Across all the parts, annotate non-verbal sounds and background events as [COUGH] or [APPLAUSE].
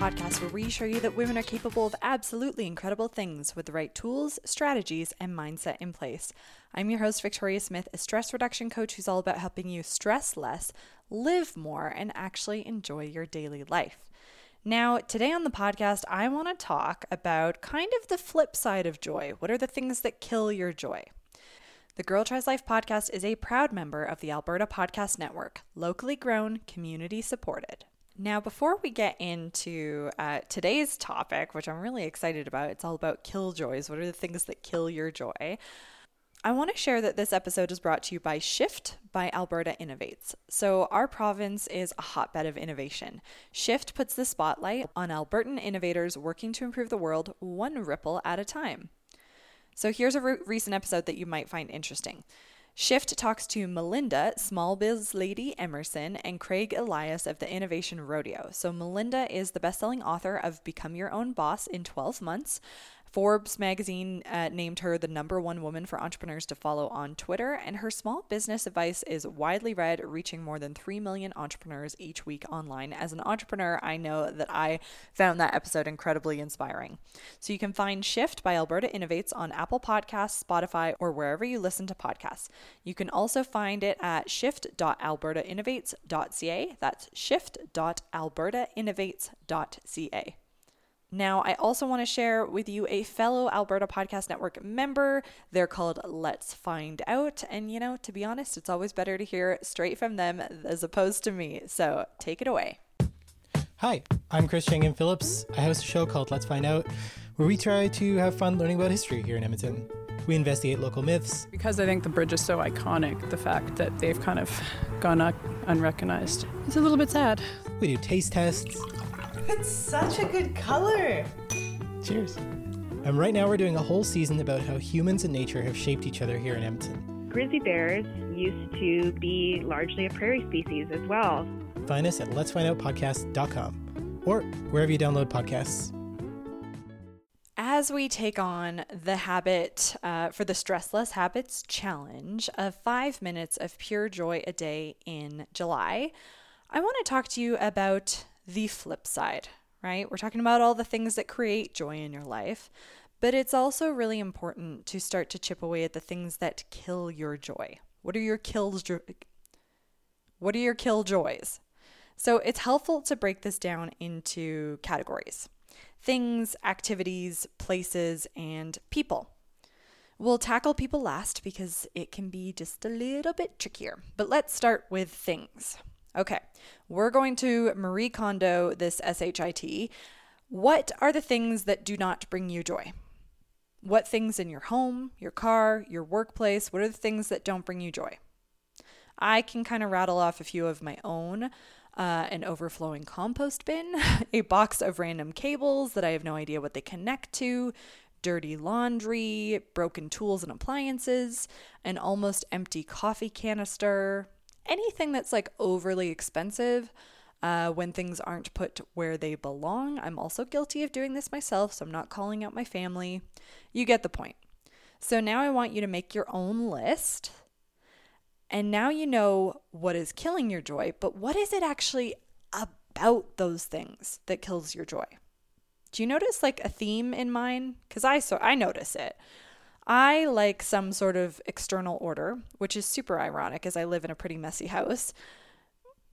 Podcast, where we show you that women are capable of absolutely incredible things with the right tools, strategies, and mindset in place. I'm your host, Victoria Smith, a stress reduction coach who's all about helping you stress less, live more, and actually enjoy your daily life. Now, today on the podcast, I want to talk about kind of the flip side of joy. What are the things that kill your joy? The Girl Tries Life podcast is a proud member of the Alberta Podcast Network, locally grown, community supported. Now, before we get into uh, today's topic, which I'm really excited about, it's all about killjoys. What are the things that kill your joy? I want to share that this episode is brought to you by Shift by Alberta Innovates. So, our province is a hotbed of innovation. Shift puts the spotlight on Albertan innovators working to improve the world one ripple at a time. So, here's a re- recent episode that you might find interesting. Shift talks to Melinda, Small Biz Lady Emerson, and Craig Elias of the Innovation Rodeo. So, Melinda is the best selling author of Become Your Own Boss in 12 Months, Forbes magazine uh, named her the number one woman for entrepreneurs to follow on Twitter, and her small business advice is widely read, reaching more than 3 million entrepreneurs each week online. As an entrepreneur, I know that I found that episode incredibly inspiring. So you can find Shift by Alberta Innovates on Apple Podcasts, Spotify, or wherever you listen to podcasts. You can also find it at shift.albertainnovates.ca. That's shift.albertainnovates.ca. Now, I also want to share with you a fellow Alberta Podcast Network member. They're called Let's Find Out. And, you know, to be honest, it's always better to hear straight from them as opposed to me. So take it away. Hi, I'm Chris Chang-Yen Phillips. I host a show called Let's Find Out, where we try to have fun learning about history here in Edmonton. We investigate local myths. Because I think the bridge is so iconic, the fact that they've kind of gone up unrecognized. It's a little bit sad. We do taste tests. It's such a good color. Cheers. And right now we're doing a whole season about how humans and nature have shaped each other here in Edmonton. Grizzly bears used to be largely a prairie species as well. Find us at letsfindoutpodcast.com or wherever you download podcasts. As we take on the habit uh, for the Stressless Habits Challenge of five minutes of pure joy a day in July, I want to talk to you about the flip side, right? We're talking about all the things that create joy in your life, but it's also really important to start to chip away at the things that kill your joy. What are your kills? What are your kill joys? So it's helpful to break this down into categories things, activities, places, and people. We'll tackle people last because it can be just a little bit trickier. But let's start with things. Okay, we're going to Marie Kondo this SHIT. What are the things that do not bring you joy? What things in your home, your car, your workplace, what are the things that don't bring you joy? I can kind of rattle off a few of my own. Uh, an overflowing compost bin, [LAUGHS] a box of random cables that I have no idea what they connect to, dirty laundry, broken tools and appliances, an almost empty coffee canister, anything that's like overly expensive uh, when things aren't put where they belong. I'm also guilty of doing this myself, so I'm not calling out my family. You get the point. So now I want you to make your own list. And now you know what is killing your joy, but what is it actually about those things that kills your joy? Do you notice like a theme in mine? Because I so I notice it. I like some sort of external order, which is super ironic as I live in a pretty messy house.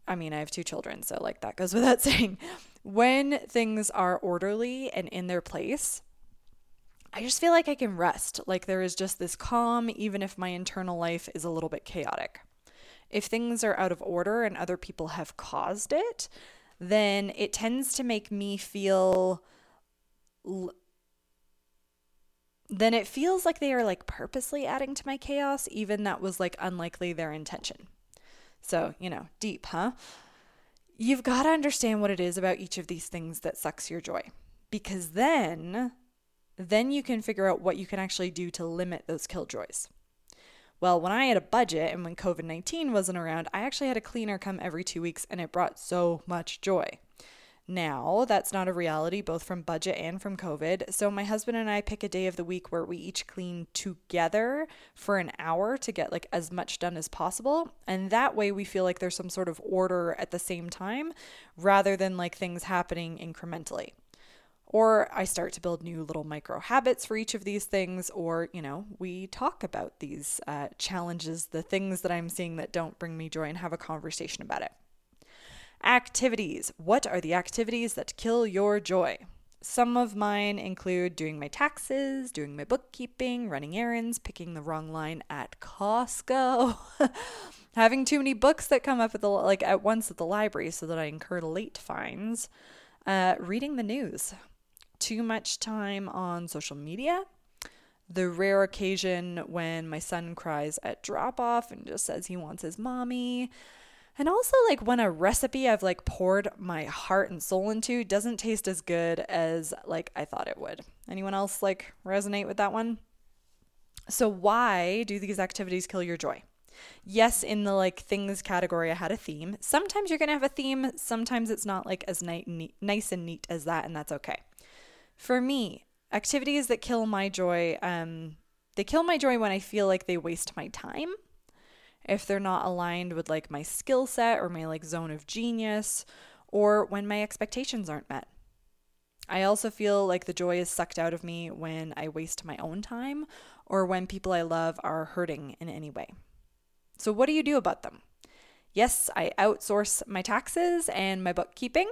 I mean, I have two children, so like that goes [LAUGHS] without saying. When things are orderly and in their place, I just feel like I can rest. Like there is just this calm, even if my internal life is a little bit chaotic. If things are out of order and other people have caused it, then it tends to make me feel then it feels like they are like purposely adding to my chaos, even that was like unlikely their intention. So, you know, deep, huh? You've got to understand what it is about each of these things that sucks your joy. Because then, then you can figure out what you can actually do to limit those killjoys. Well, when I had a budget and when COVID 19 wasn't around, I actually had a cleaner come every two weeks and it brought so much joy. Now, that's not a reality, both from budget and from COVID. So, my husband and I pick a day of the week where we each clean together for an hour to get like as much done as possible. And that way, we feel like there's some sort of order at the same time rather than like things happening incrementally. Or I start to build new little micro habits for each of these things, or, you know, we talk about these uh, challenges, the things that I'm seeing that don't bring me joy, and have a conversation about it. Activities. What are the activities that kill your joy? Some of mine include doing my taxes, doing my bookkeeping, running errands, picking the wrong line at Costco, [LAUGHS] having too many books that come up at the like at once at the library so that I incur late fines, uh, reading the news, too much time on social media, the rare occasion when my son cries at drop off and just says he wants his mommy, and also, like when a recipe I've like poured my heart and soul into doesn't taste as good as like I thought it would. Anyone else like resonate with that one? So, why do these activities kill your joy? Yes, in the like things category, I had a theme. Sometimes you're going to have a theme, sometimes it's not like as ni- nice and neat as that, and that's okay. For me, activities that kill my joy, um, they kill my joy when I feel like they waste my time if they're not aligned with like my skill set or my like zone of genius or when my expectations aren't met. I also feel like the joy is sucked out of me when I waste my own time or when people I love are hurting in any way. So, what do you do about them? Yes, I outsource my taxes and my bookkeeping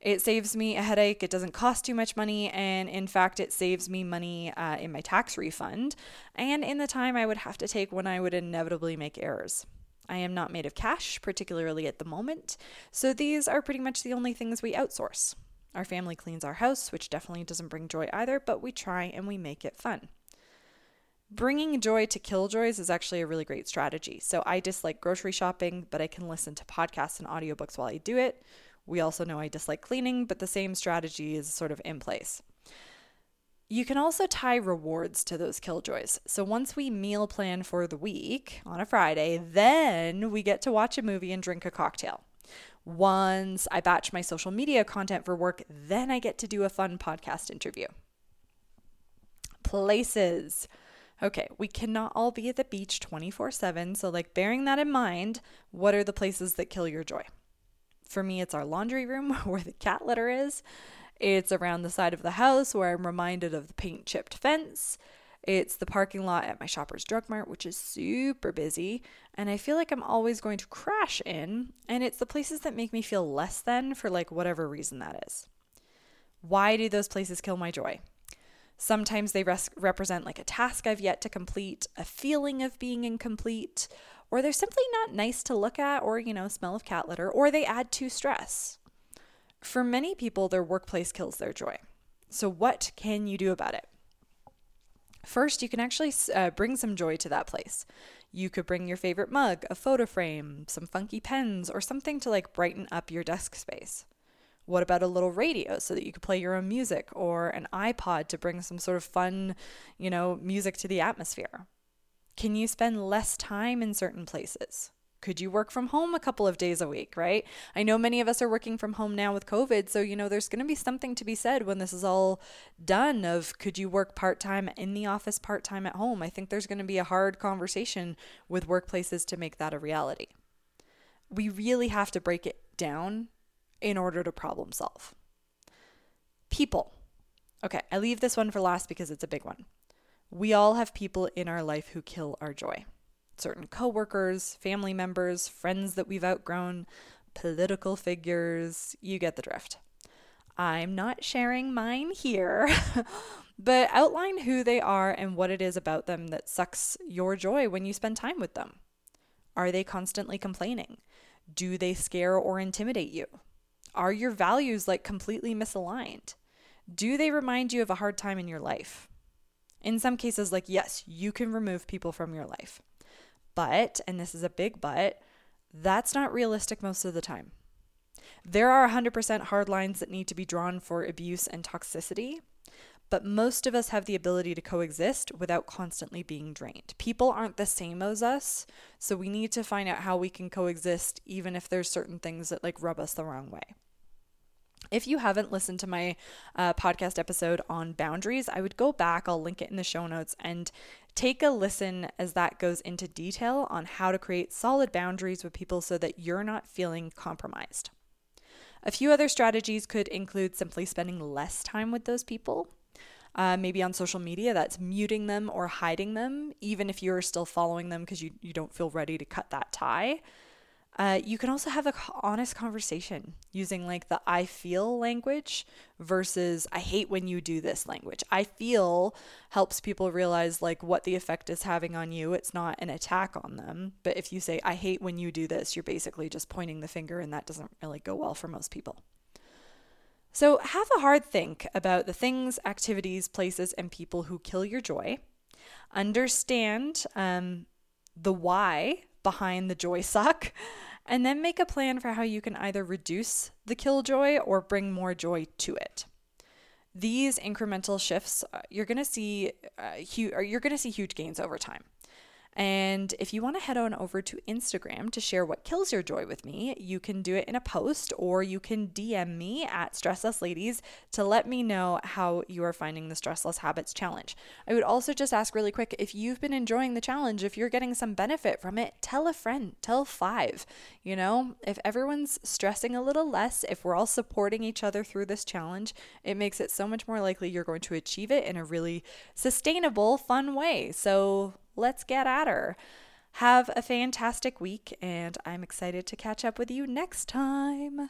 it saves me a headache. It doesn't cost too much money. And in fact, it saves me money uh, in my tax refund and in the time I would have to take when I would inevitably make errors. I am not made of cash, particularly at the moment. So these are pretty much the only things we outsource. Our family cleans our house, which definitely doesn't bring joy either, but we try and we make it fun. Bringing joy to killjoys is actually a really great strategy. So I dislike grocery shopping, but I can listen to podcasts and audiobooks while I do it. We also know I dislike cleaning, but the same strategy is sort of in place. You can also tie rewards to those killjoys. So once we meal plan for the week on a Friday, then we get to watch a movie and drink a cocktail. Once I batch my social media content for work, then I get to do a fun podcast interview. Places. Okay, we cannot all be at the beach 24 7. So, like, bearing that in mind, what are the places that kill your joy? For me, it's our laundry room [LAUGHS] where the cat litter is. It's around the side of the house where I'm reminded of the paint chipped fence. It's the parking lot at my Shoppers Drug Mart, which is super busy, and I feel like I'm always going to crash in. And it's the places that make me feel less than for like whatever reason that is. Why do those places kill my joy? Sometimes they res- represent like a task I've yet to complete, a feeling of being incomplete, or they're simply not nice to look at or, you know, smell of cat litter, or they add to stress. For many people, their workplace kills their joy. So, what can you do about it? First, you can actually uh, bring some joy to that place. You could bring your favorite mug, a photo frame, some funky pens, or something to like brighten up your desk space. What about a little radio so that you could play your own music or an iPod to bring some sort of fun, you know, music to the atmosphere? Can you spend less time in certain places? Could you work from home a couple of days a week, right? I know many of us are working from home now with COVID, so you know there's going to be something to be said when this is all done of could you work part-time in the office, part-time at home? I think there's going to be a hard conversation with workplaces to make that a reality. We really have to break it down in order to problem solve. People. Okay, I leave this one for last because it's a big one. We all have people in our life who kill our joy. Certain coworkers, family members, friends that we've outgrown, political figures, you get the drift. I'm not sharing mine here, [LAUGHS] but outline who they are and what it is about them that sucks your joy when you spend time with them. Are they constantly complaining? Do they scare or intimidate you? Are your values like completely misaligned? Do they remind you of a hard time in your life? In some cases, like, yes, you can remove people from your life. But, and this is a big but, that's not realistic most of the time. There are 100% hard lines that need to be drawn for abuse and toxicity, but most of us have the ability to coexist without constantly being drained. People aren't the same as us, so we need to find out how we can coexist even if there's certain things that like rub us the wrong way. If you haven't listened to my uh, podcast episode on boundaries, I would go back, I'll link it in the show notes, and take a listen as that goes into detail on how to create solid boundaries with people so that you're not feeling compromised. A few other strategies could include simply spending less time with those people. Uh, maybe on social media, that's muting them or hiding them, even if you're still following them because you, you don't feel ready to cut that tie. Uh, you can also have an honest conversation using like the I feel language versus I hate when you do this language. I feel helps people realize like what the effect is having on you. It's not an attack on them. But if you say I hate when you do this, you're basically just pointing the finger, and that doesn't really go well for most people. So have a hard think about the things, activities, places, and people who kill your joy. Understand um, the why behind the joy suck [LAUGHS] and then make a plan for how you can either reduce the killjoy or bring more joy to it. These incremental shifts, uh, you're going to see uh, or you're going to see huge gains over time. And if you want to head on over to Instagram to share what kills your joy with me, you can do it in a post or you can DM me at Stressless Ladies to let me know how you are finding the Stressless Habits Challenge. I would also just ask really quick if you've been enjoying the challenge, if you're getting some benefit from it, tell a friend, tell five. You know, if everyone's stressing a little less, if we're all supporting each other through this challenge, it makes it so much more likely you're going to achieve it in a really sustainable, fun way. So let's get at her. Have a fantastic week, and I'm excited to catch up with you next time.